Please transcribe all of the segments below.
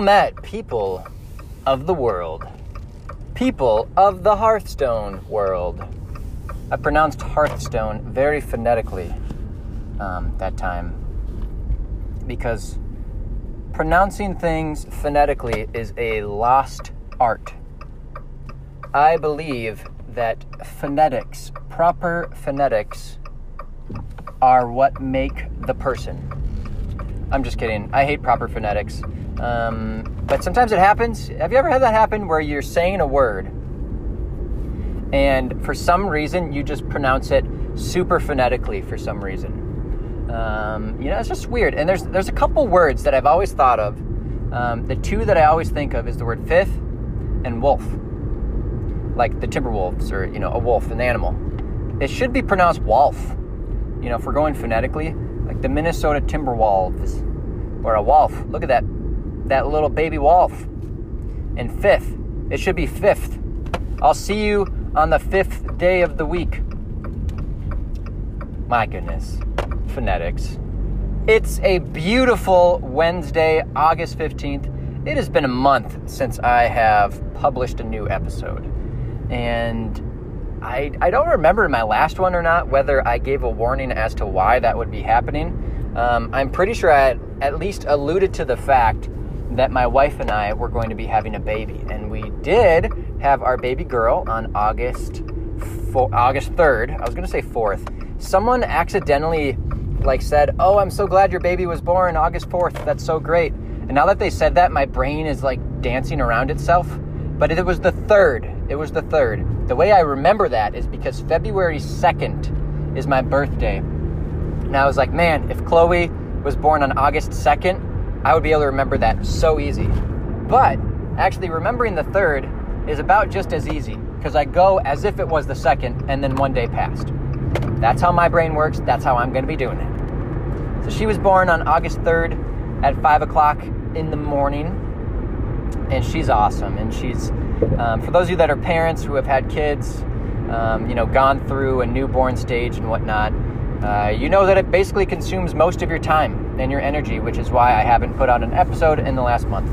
Met people of the world, people of the Hearthstone world. I pronounced Hearthstone very phonetically um, that time because pronouncing things phonetically is a lost art. I believe that phonetics, proper phonetics, are what make the person. I'm just kidding. I hate proper phonetics. Um, but sometimes it happens. Have you ever had that happen where you're saying a word and for some reason you just pronounce it super phonetically for some reason? Um, you know, it's just weird. And there's there's a couple words that I've always thought of. Um, the two that I always think of is the word fifth and wolf, like the Timberwolves or you know a wolf, an animal. It should be pronounced wolf. You know, if we're going phonetically, like the Minnesota Timberwolves or a wolf. Look at that that little baby wolf. And fifth, it should be fifth. I'll see you on the fifth day of the week. My goodness, phonetics. It's a beautiful Wednesday, August 15th. It has been a month since I have published a new episode. And I, I don't remember my last one or not whether I gave a warning as to why that would be happening. Um, I'm pretty sure I at least alluded to the fact that my wife and I were going to be having a baby, and we did have our baby girl on August fo- August third. I was going to say fourth. Someone accidentally like said, "Oh, I'm so glad your baby was born August fourth. That's so great." And now that they said that, my brain is like dancing around itself. But it was the third. It was the third. The way I remember that is because February second is my birthday. And I was like, man, if Chloe was born on August 2nd, I would be able to remember that so easy. But actually, remembering the third is about just as easy because I go as if it was the second and then one day passed. That's how my brain works. That's how I'm going to be doing it. So she was born on August 3rd at 5 o'clock in the morning. And she's awesome. And she's, um, for those of you that are parents who have had kids, um, you know, gone through a newborn stage and whatnot, uh, you know that it basically consumes most of your time and your energy, which is why I haven't put out an episode in the last month.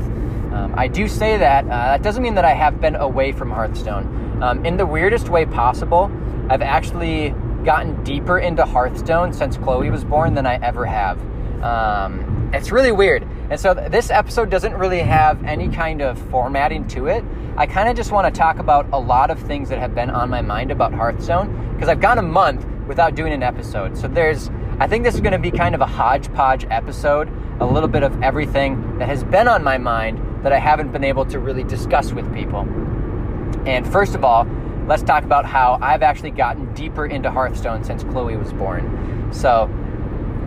Um, I do say that. Uh, that doesn't mean that I have been away from Hearthstone. Um, in the weirdest way possible, I've actually gotten deeper into Hearthstone since Chloe was born than I ever have. Um, it's really weird. And so th- this episode doesn't really have any kind of formatting to it. I kind of just want to talk about a lot of things that have been on my mind about Hearthstone because I've gone a month without doing an episode. So there's, I think this is going to be kind of a hodgepodge episode, a little bit of everything that has been on my mind that I haven't been able to really discuss with people. And first of all, let's talk about how I've actually gotten deeper into Hearthstone since Chloe was born. So,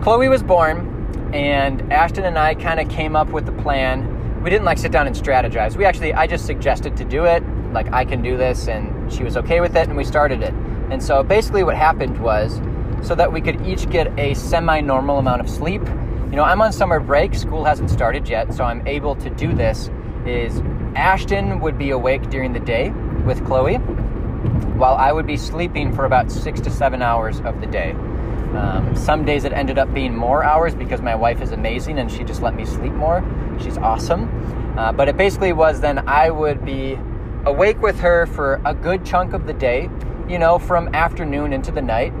Chloe was born, and Ashton and I kind of came up with the plan. We didn't like sit down and strategize. We actually, I just suggested to do it, like I can do this, and she was okay with it, and we started it. And so basically, what happened was so that we could each get a semi normal amount of sleep. You know, I'm on summer break, school hasn't started yet, so I'm able to do this. Is Ashton would be awake during the day with Chloe, while I would be sleeping for about six to seven hours of the day. Um, some days it ended up being more hours because my wife is amazing and she just let me sleep more. She's awesome. Uh, but it basically was then I would be awake with her for a good chunk of the day you know, from afternoon into the night.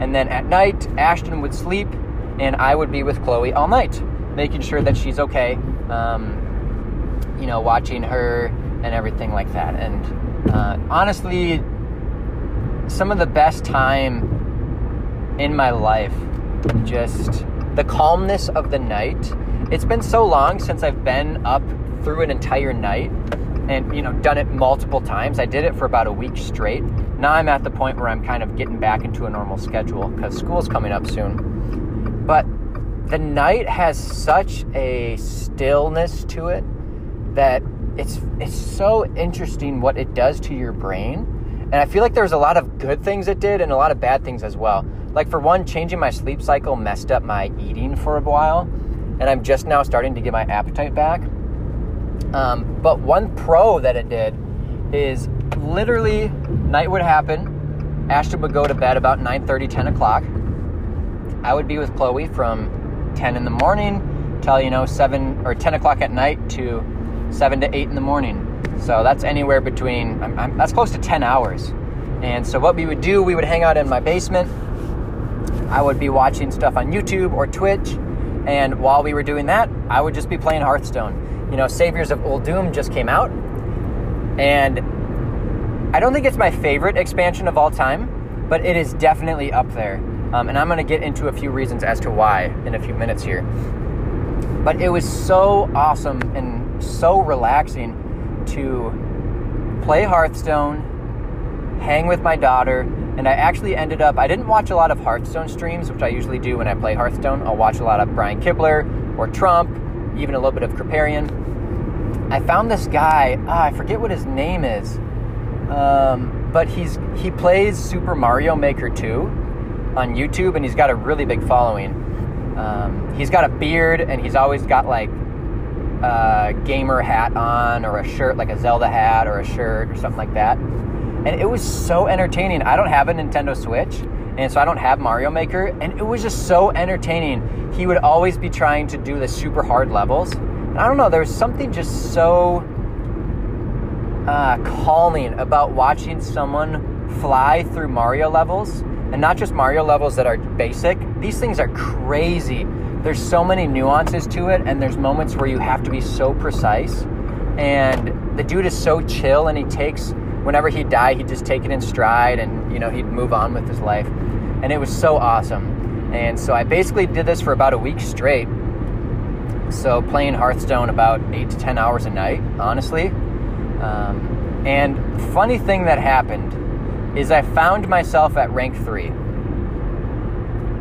And then at night, Ashton would sleep, and I would be with Chloe all night, making sure that she's okay, um, you know, watching her and everything like that. And uh, honestly, some of the best time in my life, just the calmness of the night. It's been so long since I've been up through an entire night and you know done it multiple times. I did it for about a week straight. Now I'm at the point where I'm kind of getting back into a normal schedule because school's coming up soon. But the night has such a stillness to it that it's it's so interesting what it does to your brain. And I feel like there's a lot of good things it did and a lot of bad things as well. Like for one, changing my sleep cycle messed up my eating for a while, and I'm just now starting to get my appetite back. Um, but one pro that it did is literally night would happen. Ashton would go to bed about 9 30, 10 o'clock. I would be with Chloe from 10 in the morning till you know seven or ten o'clock at night to seven to eight in the morning. So that's anywhere between I'm, I'm, that's close to ten hours. And so what we would do, we would hang out in my basement. I would be watching stuff on YouTube or Twitch, and while we were doing that, I would just be playing Hearthstone. You know, Saviors of Uldum just came out, and I don't think it's my favorite expansion of all time, but it is definitely up there. Um, and I'm going to get into a few reasons as to why in a few minutes here. But it was so awesome and so relaxing to play Hearthstone, hang with my daughter, and I actually ended up, I didn't watch a lot of Hearthstone streams, which I usually do when I play Hearthstone. I'll watch a lot of Brian Kibler or Trump, even a little bit of Kripparrian. I found this guy, ah, I forget what his name is, um, but he's he plays Super Mario Maker 2 on YouTube, and he's got a really big following. Um, he's got a beard and he's always got like a gamer hat on or a shirt, like a Zelda hat or a shirt or something like that. And it was so entertaining. I don't have a Nintendo Switch, and so I don't have Mario Maker, and it was just so entertaining. He would always be trying to do the super hard levels. And I don't know, there was something just so uh, calming about watching someone fly through Mario levels and not just Mario levels that are basic. These things are crazy. There's so many nuances to it, and there's moments where you have to be so precise. And the dude is so chill, and he takes whenever he'd die, he'd just take it in stride, and you know he'd move on with his life. And it was so awesome. And so I basically did this for about a week straight. So playing Hearthstone about eight to ten hours a night, honestly. Um, and funny thing that happened is I found myself at rank three.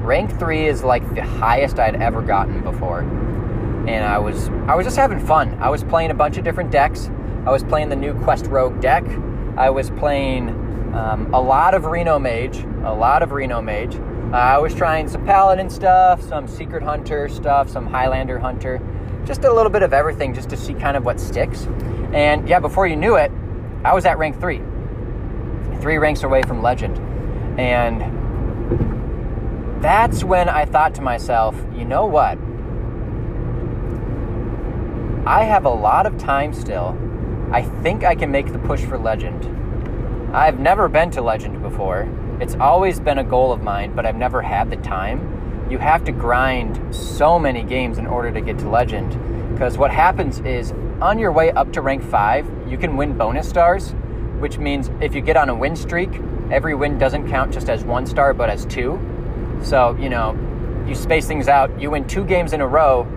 Rank three is like the highest I'd ever gotten before, and I was I was just having fun. I was playing a bunch of different decks. I was playing the new Quest Rogue deck. I was playing um, a lot of Reno Mage, a lot of Reno Mage. Uh, I was trying some Paladin stuff, some Secret Hunter stuff, some Highlander Hunter, just a little bit of everything just to see kind of what sticks. And yeah, before you knew it, I was at rank three three ranks away from legend. And that's when I thought to myself, you know what? I have a lot of time still. I think I can make the push for legend. I've never been to legend before. It's always been a goal of mine, but I've never had the time. You have to grind so many games in order to get to legend. Because what happens is, on your way up to rank 5, you can win bonus stars, which means if you get on a win streak, every win doesn't count just as one star, but as two. So, you know, you space things out, you win two games in a row,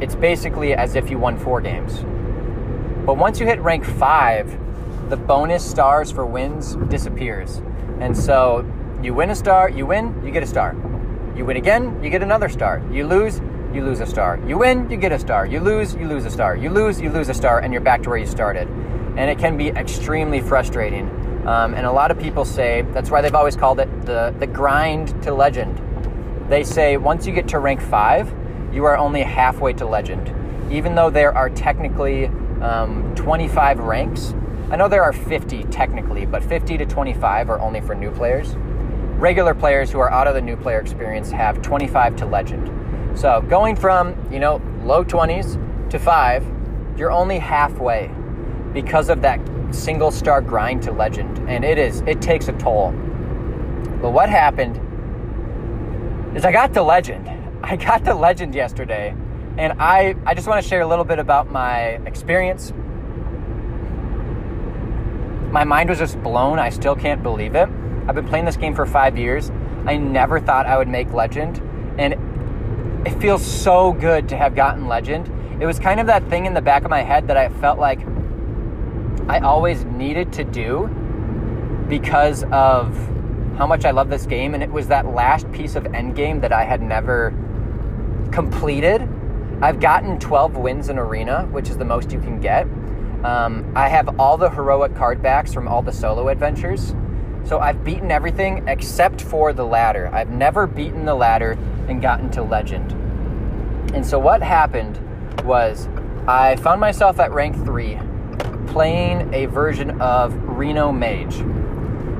it's basically as if you won four games. But once you hit rank five, the bonus stars for wins disappears. And so you win a star, you win, you get a star. You win again, you get another star. You lose, you lose a star. You win, you get a star. You lose, you lose a star. You lose, you lose a star, and you're back to where you started and it can be extremely frustrating. Um, and a lot of people say that's why they've always called it the, the grind to legend. They say once you get to rank five, you are only halfway to legend. Even though there are technically um, 25 ranks, I know there are 50 technically, but 50 to 25 are only for new players. Regular players who are out of the new player experience have 25 to legend. So going from, you know, low 20s to five, you're only halfway because of that single star grind to legend. And it is, it takes a toll. But what happened is I got to legend. I got to legend yesterday. And I, I just want to share a little bit about my experience. My mind was just blown. I still can't believe it. I've been playing this game for five years. I never thought I would make legend. And it feels so good to have gotten legend. It was kind of that thing in the back of my head that I felt like I always needed to do because of how much I love this game. And it was that last piece of endgame that I had never completed. I've gotten 12 wins in Arena, which is the most you can get. Um, I have all the heroic card backs from all the solo adventures. So I've beaten everything except for the ladder. I've never beaten the ladder and gotten to legend. And so what happened was I found myself at rank 3 playing a version of Reno Mage.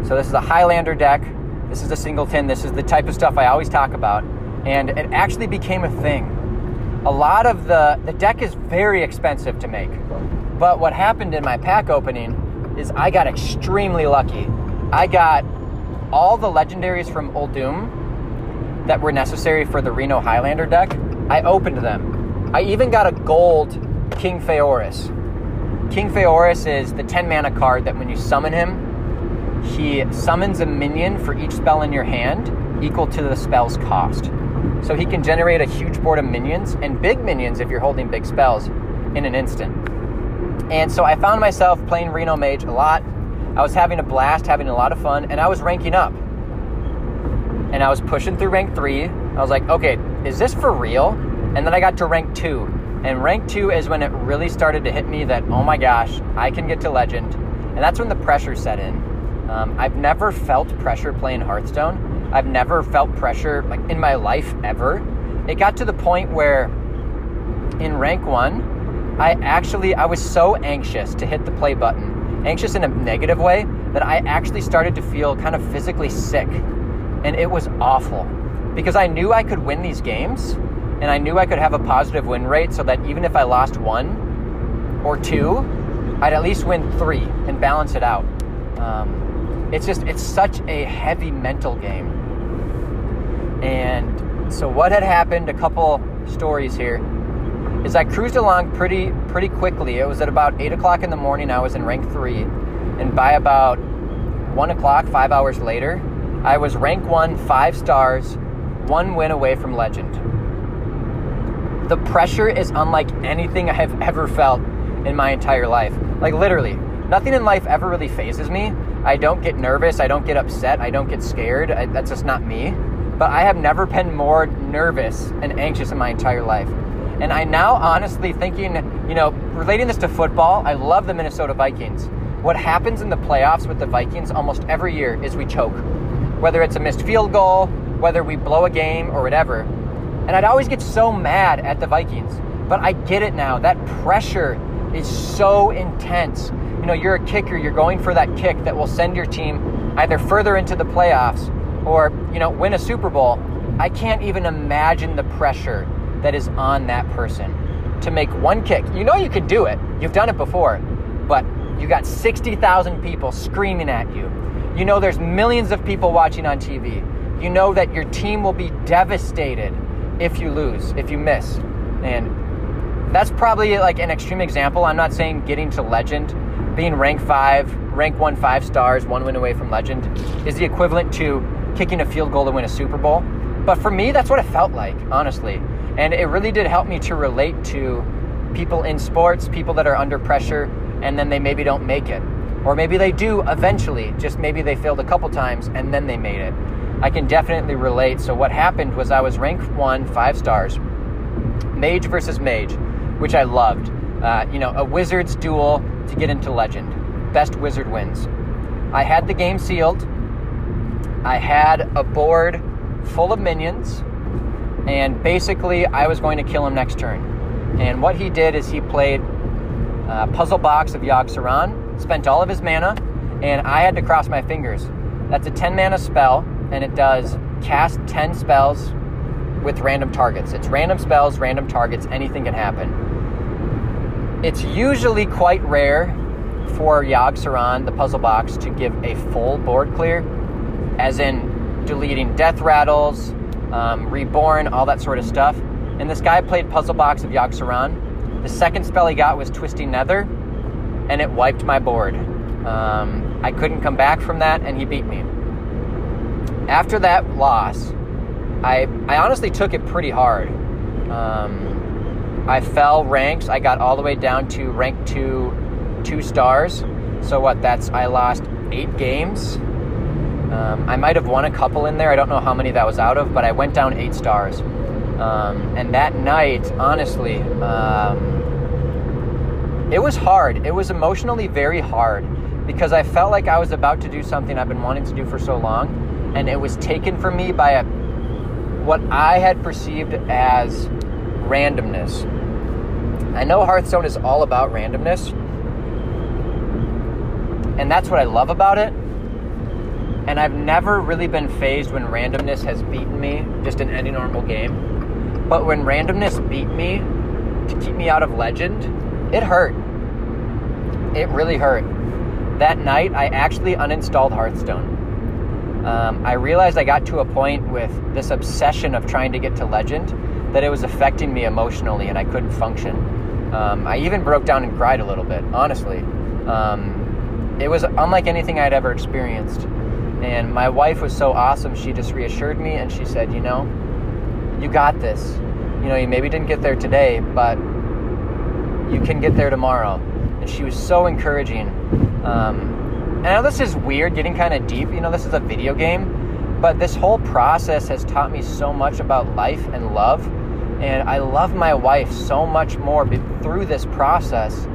So this is a Highlander deck. This is a singleton. This is the type of stuff I always talk about. And it actually became a thing. A lot of the the deck is very expensive to make. But what happened in my pack opening is I got extremely lucky. I got all the legendaries from Uldum that were necessary for the Reno Highlander deck. I opened them. I even got a gold King Phaoris. King Phaoris is the 10 mana card that when you summon him, he summons a minion for each spell in your hand equal to the spell's cost. So he can generate a huge board of minions and big minions if you're holding big spells in an instant. And so I found myself playing Reno Mage a lot. I was having a blast, having a lot of fun, and I was ranking up. And I was pushing through rank three. I was like, okay, is this for real? And then I got to rank two. And rank two is when it really started to hit me that, oh my gosh, I can get to legend. And that's when the pressure set in. Um, I've never felt pressure playing Hearthstone. I've never felt pressure like in my life ever. It got to the point where in rank 1, I actually I was so anxious to hit the play button. Anxious in a negative way that I actually started to feel kind of physically sick. And it was awful because I knew I could win these games and I knew I could have a positive win rate so that even if I lost one or two, I'd at least win three and balance it out. Um, it's just, it's such a heavy mental game. And so what had happened, a couple stories here, is I cruised along pretty pretty quickly. It was at about eight o'clock in the morning. I was in rank three, and by about one o'clock, five hours later, I was rank one, five stars, one win away from legend. The pressure is unlike anything I have ever felt in my entire life. Like literally, nothing in life ever really fazes me. I don't get nervous. I don't get upset. I don't get scared. I, that's just not me but I have never been more nervous and anxious in my entire life. And I now honestly thinking, you know, relating this to football, I love the Minnesota Vikings. What happens in the playoffs with the Vikings almost every year is we choke. Whether it's a missed field goal, whether we blow a game or whatever. And I'd always get so mad at the Vikings. But I get it now. That pressure is so intense. You know, you're a kicker, you're going for that kick that will send your team either further into the playoffs or you know win a Super Bowl, I can't even imagine the pressure that is on that person to make one kick. You know you could do it. You've done it before, but you got 60,000 people screaming at you. You know there's millions of people watching on TV. You know that your team will be devastated if you lose, if you miss. And that's probably like an extreme example. I'm not saying getting to legend, being rank 5, rank 1 5 stars, one win away from legend is the equivalent to kicking a field goal to win a Super Bowl. But for me, that's what it felt like, honestly. And it really did help me to relate to people in sports, people that are under pressure, and then they maybe don't make it. Or maybe they do eventually, just maybe they failed a couple times and then they made it. I can definitely relate. So, what happened was I was ranked one, five stars, mage versus mage, which I loved. Uh, you know, a wizard's duel to get into legend. Best wizard wins. I had the game sealed. I had a board full of minions, and basically I was going to kill him next turn. And what he did is he played a puzzle box of Yogg-Saron, spent all of his mana, and I had to cross my fingers. That's a 10 mana spell, and it does cast 10 spells with random targets. It's random spells, random targets, anything can happen. It's usually quite rare for Yogg-Saron, the puzzle box, to give a full board clear as in deleting death rattles, um, reborn, all that sort of stuff. And this guy played Puzzle Box of Yogg-Saron. The second spell he got was Twisting Nether, and it wiped my board. Um, I couldn't come back from that, and he beat me. After that loss, I, I honestly took it pretty hard. Um, I fell ranks. I got all the way down to rank two, two stars. So what? That's I lost eight games um, I might have won a couple in there. I don't know how many that was out of, but I went down eight stars. Um, and that night, honestly, um, it was hard. It was emotionally very hard because I felt like I was about to do something I've been wanting to do for so long, and it was taken from me by a, what I had perceived as randomness. I know Hearthstone is all about randomness, and that's what I love about it and I've never really been fazed when randomness has beaten me just in any normal game. But when randomness beat me to keep me out of legend, it hurt. It really hurt. That night, I actually uninstalled Hearthstone. Um, I realized I got to a point with this obsession of trying to get to legend that it was affecting me emotionally and I couldn't function. Um, I even broke down and cried a little bit, honestly. Um, it was unlike anything I'd ever experienced. And my wife was so awesome. She just reassured me and she said, You know, you got this. You know, you maybe didn't get there today, but you can get there tomorrow. And she was so encouraging. Um, and I know this is weird, getting kind of deep. You know, this is a video game, but this whole process has taught me so much about life and love. And I love my wife so much more through this process.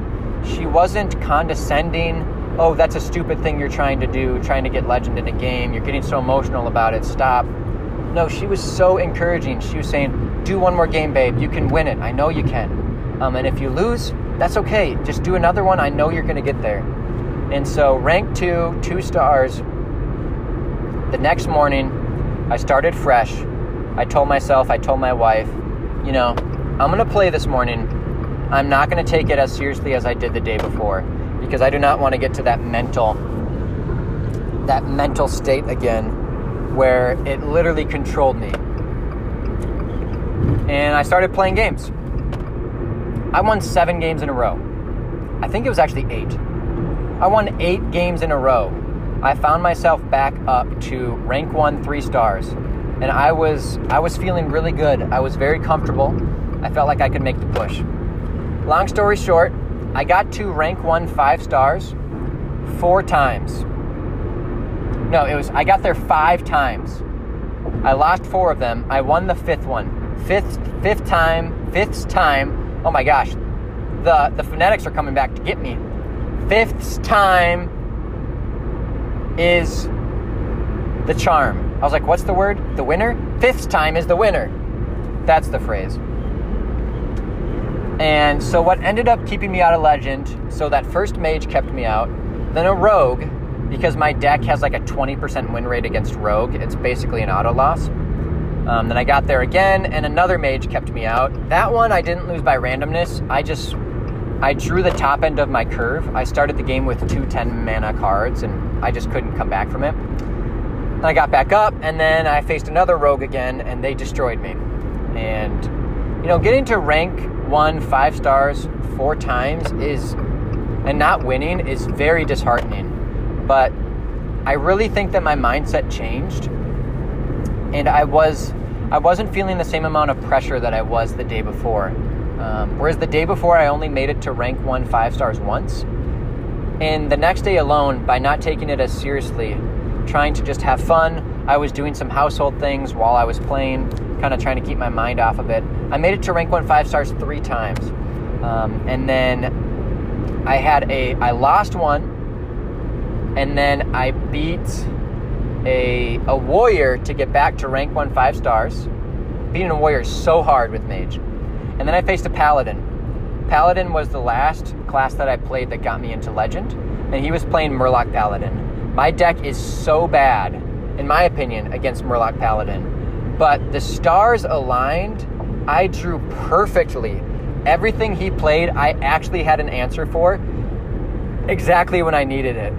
She wasn't condescending. Oh, that's a stupid thing you're trying to do, trying to get legend in a game. You're getting so emotional about it. Stop. No, she was so encouraging. She was saying, Do one more game, babe. You can win it. I know you can. Um, and if you lose, that's okay. Just do another one. I know you're going to get there. And so, rank two, two stars. The next morning, I started fresh. I told myself, I told my wife, you know, I'm going to play this morning. I'm not going to take it as seriously as I did the day before because I do not want to get to that mental that mental state again where it literally controlled me. And I started playing games. I won 7 games in a row. I think it was actually 8. I won eight games in a row. I found myself back up to rank one, three stars, and I was I was feeling really good. I was very comfortable. I felt like I could make the push. Long story short, I got to rank one, five stars, four times. No, it was I got there five times. I lost four of them. I won the fifth one. Fifth fifth time, fifth time. Oh my gosh. The the phonetics are coming back to get me fifth time is the charm. I was like, what's the word? The winner? Fifth time is the winner. That's the phrase. And so, what ended up keeping me out of legend, so that first mage kept me out, then a rogue, because my deck has like a 20% win rate against rogue. It's basically an auto loss. Um, then I got there again, and another mage kept me out. That one I didn't lose by randomness. I just I drew the top end of my curve. I started the game with two 10 mana cards and I just couldn't come back from it. I got back up and then I faced another rogue again and they destroyed me. And, you know, getting to rank one, five stars four times is, and not winning is very disheartening. But I really think that my mindset changed and I was, I wasn't feeling the same amount of pressure that I was the day before. Um, whereas the day before, I only made it to rank one five stars once. And the next day alone, by not taking it as seriously, trying to just have fun, I was doing some household things while I was playing, kind of trying to keep my mind off of it. I made it to rank one five stars three times. Um, and then I had a, I lost one, and then I beat a, a warrior to get back to rank one five stars. Beating a warrior is so hard with mage. And then I faced a Paladin. Paladin was the last class that I played that got me into Legend, and he was playing Murloc Paladin. My deck is so bad, in my opinion, against Murloc Paladin. But the stars aligned, I drew perfectly. Everything he played, I actually had an answer for exactly when I needed it.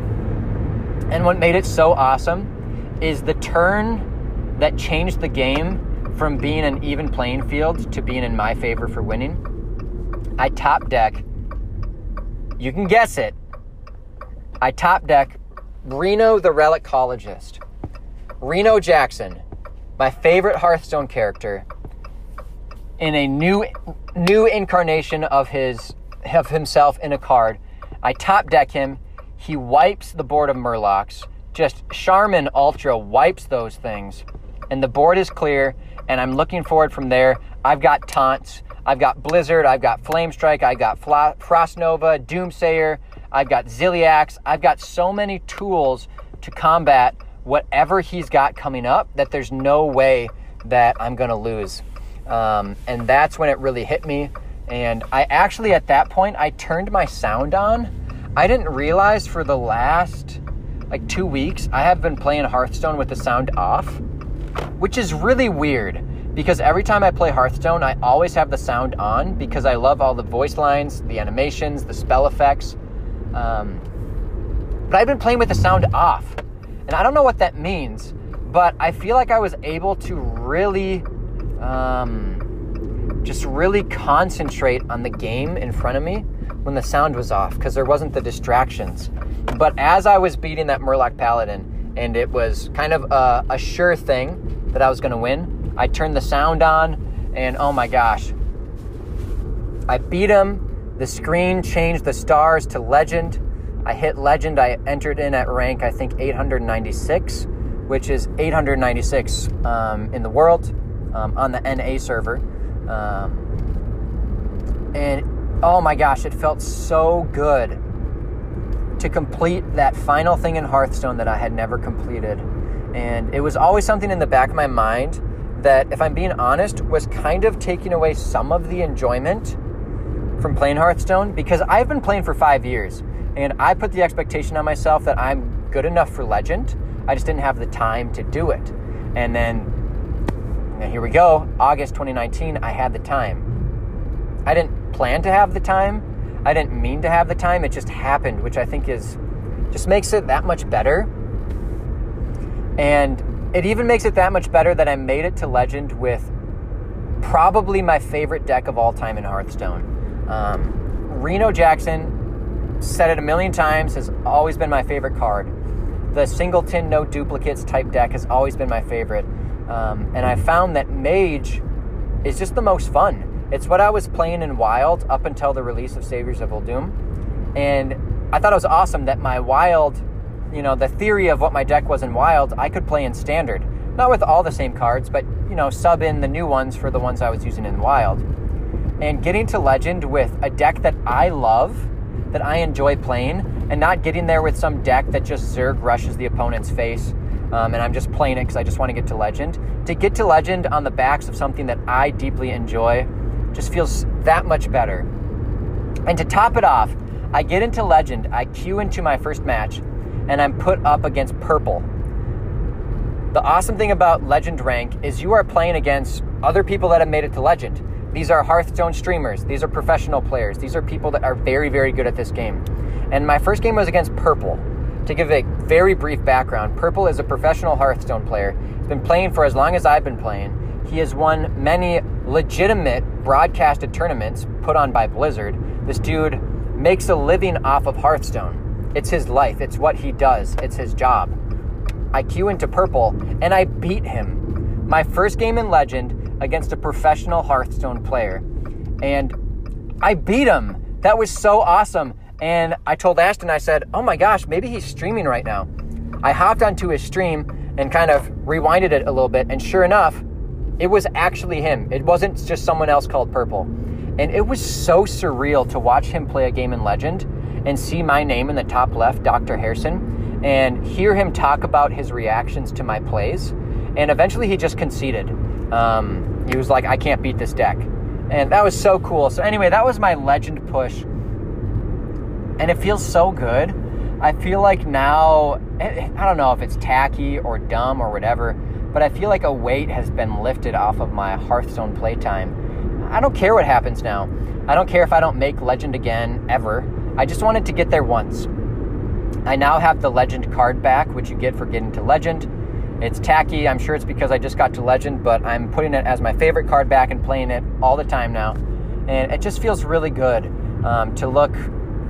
And what made it so awesome is the turn that changed the game from being an even playing field to being in my favor for winning, I top deck, you can guess it, I top deck Reno the Relicologist. Reno Jackson, my favorite Hearthstone character, in a new new incarnation of his of himself in a card. I top deck him. He wipes the board of Murlocs. Just Charmin Ultra wipes those things, and the board is clear and I'm looking forward from there. I've got taunts, I've got Blizzard, I've got Flame Strike, I've got Frost Nova, Doomsayer, I've got Ziliax. I've got so many tools to combat whatever he's got coming up that there's no way that I'm going to lose. Um, and that's when it really hit me. And I actually, at that point, I turned my sound on. I didn't realize for the last like two weeks, I have been playing Hearthstone with the sound off which is really weird because every time I play Hearthstone, I always have the sound on because I love all the voice lines, the animations, the spell effects. Um, but I've been playing with the sound off. And I don't know what that means, but I feel like I was able to really um, just really concentrate on the game in front of me when the sound was off because there wasn't the distractions. But as I was beating that Murloc Paladin, and it was kind of a, a sure thing that I was going to win, I turned the sound on, and oh my gosh, I beat him. The screen changed the stars to legend. I hit legend. I entered in at rank, I think, 896, which is 896 um, in the world um, on the NA server. Um, and oh my gosh, it felt so good to complete that final thing in Hearthstone that I had never completed. And it was always something in the back of my mind that, if I'm being honest, was kind of taking away some of the enjoyment from playing Hearthstone because I've been playing for five years and I put the expectation on myself that I'm good enough for Legend. I just didn't have the time to do it. And then here we go, August 2019, I had the time. I didn't plan to have the time. I didn't mean to have the time. It just happened, which I think is just makes it that much better. And it even makes it that much better that I made it to Legend with probably my favorite deck of all time in Hearthstone. Um, Reno Jackson, said it a million times, has always been my favorite card. The singleton, no duplicates type deck has always been my favorite. Um, and I found that Mage is just the most fun. It's what I was playing in Wild up until the release of Saviors of Uldum. And I thought it was awesome that my Wild, you know, the theory of what my deck was in Wild, I could play in Standard. Not with all the same cards, but, you know, sub in the new ones for the ones I was using in Wild. And getting to Legend with a deck that I love, that I enjoy playing, and not getting there with some deck that just Zerg rushes the opponent's face um, and I'm just playing it because I just want to get to Legend. To get to Legend on the backs of something that I deeply enjoy just feels that much better. And to top it off, I get into Legend, I queue into my first match, and I'm put up against Purple. The awesome thing about Legend rank is you are playing against other people that have made it to Legend. These are Hearthstone streamers. These are professional players. These are people that are very, very good at this game. And my first game was against Purple. To give a very brief background, Purple is a professional Hearthstone player. He's been playing for as long as I've been playing. He has won many legitimate broadcasted tournaments put on by Blizzard. This dude makes a living off of Hearthstone. It's his life, it's what he does, it's his job. I queue into Purple and I beat him. My first game in Legend against a professional Hearthstone player. And I beat him. That was so awesome. And I told Ashton, I said, oh my gosh, maybe he's streaming right now. I hopped onto his stream and kind of rewinded it a little bit. And sure enough, it was actually him. It wasn't just someone else called Purple. And it was so surreal to watch him play a game in Legend and see my name in the top left, Dr. Harrison, and hear him talk about his reactions to my plays. And eventually he just conceded. Um, he was like, I can't beat this deck. And that was so cool. So, anyway, that was my Legend push and it feels so good. I feel like now, eh, eh, I don't know if it's tacky or dumb or whatever, but I feel like a weight has been lifted off of my Hearthstone playtime. I don't care what happens now. I don't care if I don't make Legend again, ever. I just wanted to get there once. I now have the Legend card back, which you get for getting to Legend. It's tacky. I'm sure it's because I just got to Legend, but I'm putting it as my favorite card back and playing it all the time now. And it just feels really good um, to look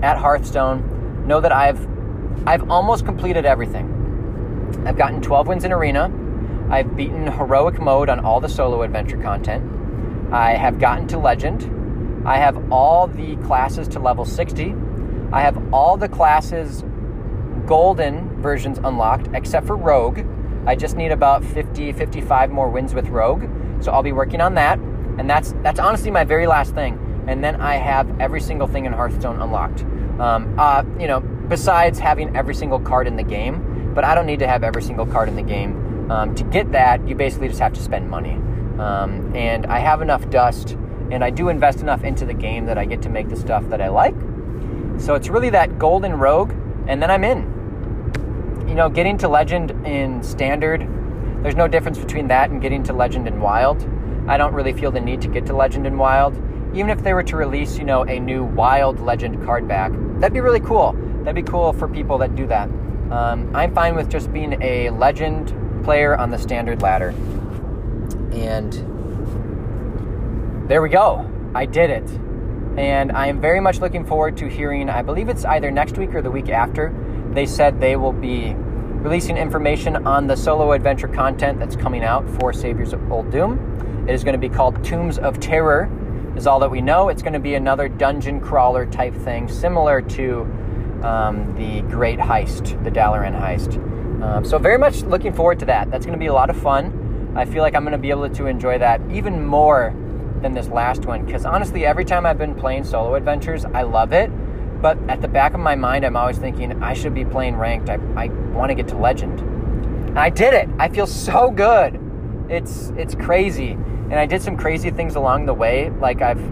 at Hearthstone, know that I've I've almost completed everything. I've gotten 12 wins in arena. I've beaten heroic mode on all the solo adventure content. I have gotten to legend. I have all the classes to level 60. I have all the classes golden versions unlocked except for rogue. I just need about 50 55 more wins with rogue. So I'll be working on that. And that's that's honestly my very last thing and then I have every single thing in Hearthstone unlocked. Um, uh, you know, besides having every single card in the game, but I don't need to have every single card in the game. Um, to get that, you basically just have to spend money. Um, and I have enough dust, and I do invest enough into the game that I get to make the stuff that I like. So it's really that golden rogue, and then I'm in. You know, getting to legend in standard, there's no difference between that and getting to legend in wild. I don't really feel the need to get to Legend in Wild. Even if they were to release, you know, a new Wild Legend card back, that'd be really cool. That'd be cool for people that do that. Um, I'm fine with just being a Legend player on the standard ladder. And there we go. I did it. And I am very much looking forward to hearing, I believe it's either next week or the week after. They said they will be releasing information on the solo adventure content that's coming out for Saviors of Uldum. It is going to be called Tombs of Terror, is all that we know. It's going to be another dungeon crawler type thing, similar to um, the Great Heist, the Dalaran Heist. Um, so, very much looking forward to that. That's going to be a lot of fun. I feel like I'm going to be able to enjoy that even more than this last one because honestly, every time I've been playing solo adventures, I love it. But at the back of my mind, I'm always thinking I should be playing ranked. I, I want to get to legend. And I did it. I feel so good. It's it's crazy. And I did some crazy things along the way. Like I've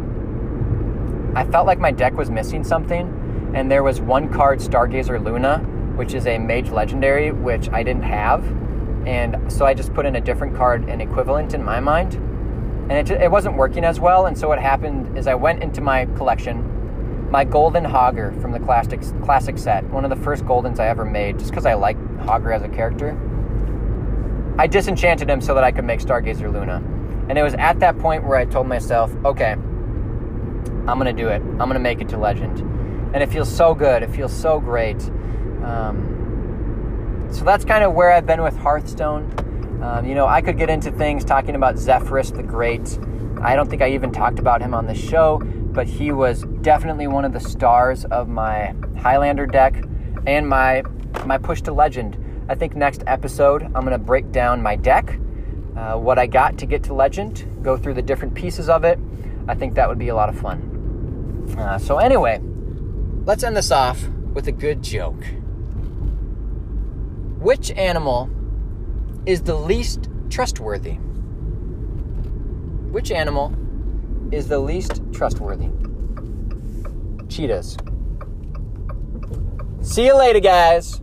I felt like my deck was missing something. And there was one card, Stargazer Luna, which is a mage legendary, which I didn't have. And so I just put in a different card, an equivalent in my mind. And it, it wasn't working as well. And so what happened is I went into my collection my golden Hogger from the classic classic set, one of the first goldens I ever made, just because I like Hogger as a character. I disenchanted him so that I could make Stargazer Luna, and it was at that point where I told myself, okay, I'm gonna do it. I'm gonna make it to legend, and it feels so good. It feels so great. Um, so that's kind of where I've been with Hearthstone. Um, you know, I could get into things talking about Zephrys the Great. I don't think I even talked about him on the show but he was definitely one of the stars of my Highlander deck and my my push to legend. I think next episode I'm to break down my deck, uh, what I got to get to legend, go through the different pieces of it. I think that would be a lot of fun. Uh, so anyway, let's end this off with a good joke. Which animal is the least trustworthy? Which animal is the least trustworthy? Cheetahs. See you later, guys.